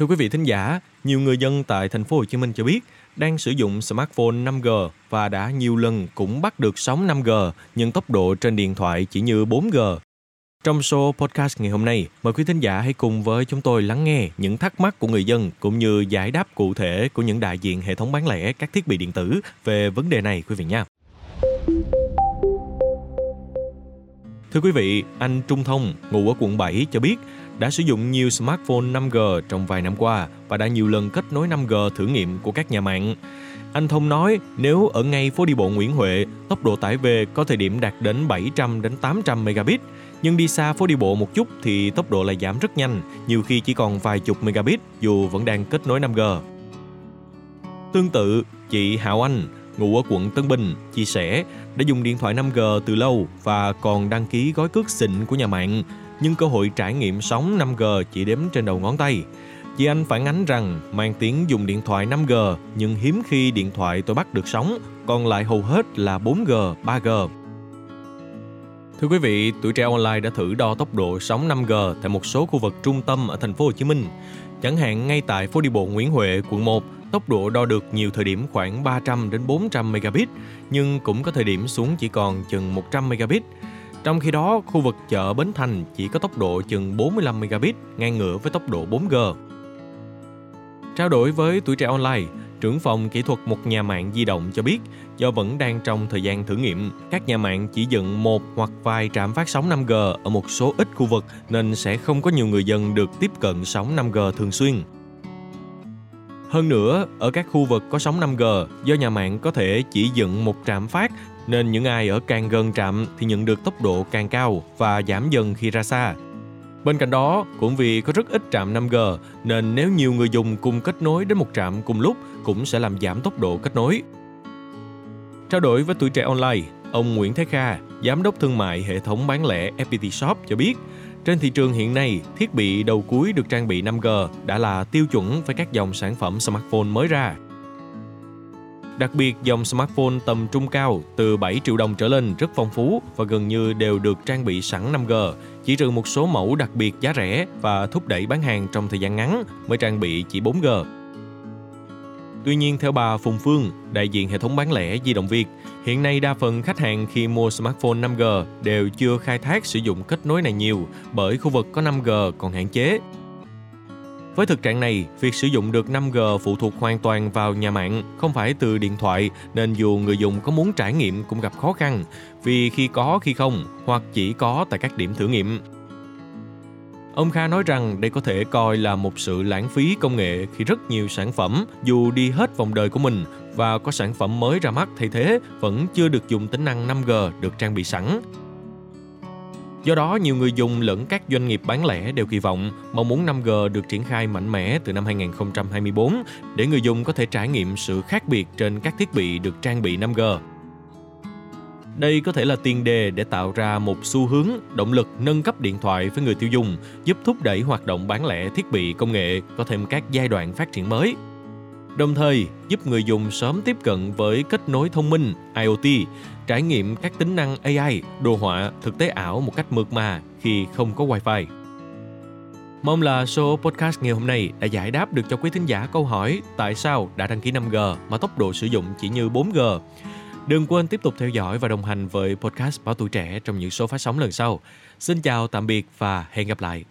Thưa quý vị thính giả, nhiều người dân tại thành phố Hồ Chí Minh cho biết đang sử dụng smartphone 5G và đã nhiều lần cũng bắt được sóng 5G nhưng tốc độ trên điện thoại chỉ như 4G. Trong show podcast ngày hôm nay, mời quý thính giả hãy cùng với chúng tôi lắng nghe những thắc mắc của người dân cũng như giải đáp cụ thể của những đại diện hệ thống bán lẻ các thiết bị điện tử về vấn đề này quý vị nha. Thưa quý vị, anh Trung Thông, ngụ ở quận 7 cho biết đã sử dụng nhiều smartphone 5G trong vài năm qua và đã nhiều lần kết nối 5G thử nghiệm của các nhà mạng. Anh Thông nói nếu ở ngay phố đi bộ Nguyễn Huệ, tốc độ tải về có thời điểm đạt đến 700 đến 800 megabit, nhưng đi xa phố đi bộ một chút thì tốc độ lại giảm rất nhanh, nhiều khi chỉ còn vài chục megabit dù vẫn đang kết nối 5G. Tương tự, chị Hạo Anh, ngụ ở quận Tân Bình, chia sẻ đã dùng điện thoại 5G từ lâu và còn đăng ký gói cước xịn của nhà mạng, nhưng cơ hội trải nghiệm sóng 5G chỉ đếm trên đầu ngón tay. Chị Anh phản ánh rằng mang tiếng dùng điện thoại 5G nhưng hiếm khi điện thoại tôi bắt được sóng, còn lại hầu hết là 4G, 3G. Thưa quý vị, tuổi trẻ online đã thử đo tốc độ sóng 5G tại một số khu vực trung tâm ở thành phố Hồ Chí Minh. Chẳng hạn ngay tại phố đi bộ Nguyễn Huệ, quận 1, tốc độ đo được nhiều thời điểm khoảng 300 đến 400 megabit, nhưng cũng có thời điểm xuống chỉ còn chừng 100 megabit. Trong khi đó, khu vực chợ Bến Thành chỉ có tốc độ chừng 45 megabit, ngang ngửa với tốc độ 4G. Trao đổi với tuổi trẻ online, trưởng phòng kỹ thuật một nhà mạng di động cho biết, do vẫn đang trong thời gian thử nghiệm, các nhà mạng chỉ dựng một hoặc vài trạm phát sóng 5G ở một số ít khu vực nên sẽ không có nhiều người dân được tiếp cận sóng 5G thường xuyên. Hơn nữa, ở các khu vực có sóng 5G, do nhà mạng có thể chỉ dựng một trạm phát nên những ai ở càng gần trạm thì nhận được tốc độ càng cao và giảm dần khi ra xa. Bên cạnh đó, cũng vì có rất ít trạm 5G nên nếu nhiều người dùng cùng kết nối đến một trạm cùng lúc cũng sẽ làm giảm tốc độ kết nối. Trao đổi với tuổi trẻ online, ông Nguyễn Thế Kha, giám đốc thương mại hệ thống bán lẻ FPT Shop cho biết, trên thị trường hiện nay, thiết bị đầu cuối được trang bị 5G đã là tiêu chuẩn với các dòng sản phẩm smartphone mới ra. Đặc biệt, dòng smartphone tầm trung cao từ 7 triệu đồng trở lên rất phong phú và gần như đều được trang bị sẵn 5G, chỉ trừ một số mẫu đặc biệt giá rẻ và thúc đẩy bán hàng trong thời gian ngắn mới trang bị chỉ 4G. Tuy nhiên, theo bà Phùng Phương, đại diện hệ thống bán lẻ di động Việt, hiện nay đa phần khách hàng khi mua smartphone 5G đều chưa khai thác sử dụng kết nối này nhiều bởi khu vực có 5G còn hạn chế. Với thực trạng này, việc sử dụng được 5G phụ thuộc hoàn toàn vào nhà mạng, không phải từ điện thoại, nên dù người dùng có muốn trải nghiệm cũng gặp khó khăn, vì khi có khi không, hoặc chỉ có tại các điểm thử nghiệm. Ông Kha nói rằng đây có thể coi là một sự lãng phí công nghệ khi rất nhiều sản phẩm dù đi hết vòng đời của mình và có sản phẩm mới ra mắt thay thế vẫn chưa được dùng tính năng 5G được trang bị sẵn. Do đó, nhiều người dùng lẫn các doanh nghiệp bán lẻ đều kỳ vọng mong muốn 5G được triển khai mạnh mẽ từ năm 2024 để người dùng có thể trải nghiệm sự khác biệt trên các thiết bị được trang bị 5G. Đây có thể là tiền đề để tạo ra một xu hướng, động lực nâng cấp điện thoại với người tiêu dùng, giúp thúc đẩy hoạt động bán lẻ thiết bị công nghệ có thêm các giai đoạn phát triển mới. Đồng thời, giúp người dùng sớm tiếp cận với kết nối thông minh IoT, trải nghiệm các tính năng AI, đồ họa, thực tế ảo một cách mượt mà khi không có Wi-Fi. Mong là số podcast ngày hôm nay đã giải đáp được cho quý thính giả câu hỏi tại sao đã đăng ký 5G mà tốc độ sử dụng chỉ như 4G. Đừng quên tiếp tục theo dõi và đồng hành với podcast Báo Tuổi Trẻ trong những số phát sóng lần sau. Xin chào, tạm biệt và hẹn gặp lại.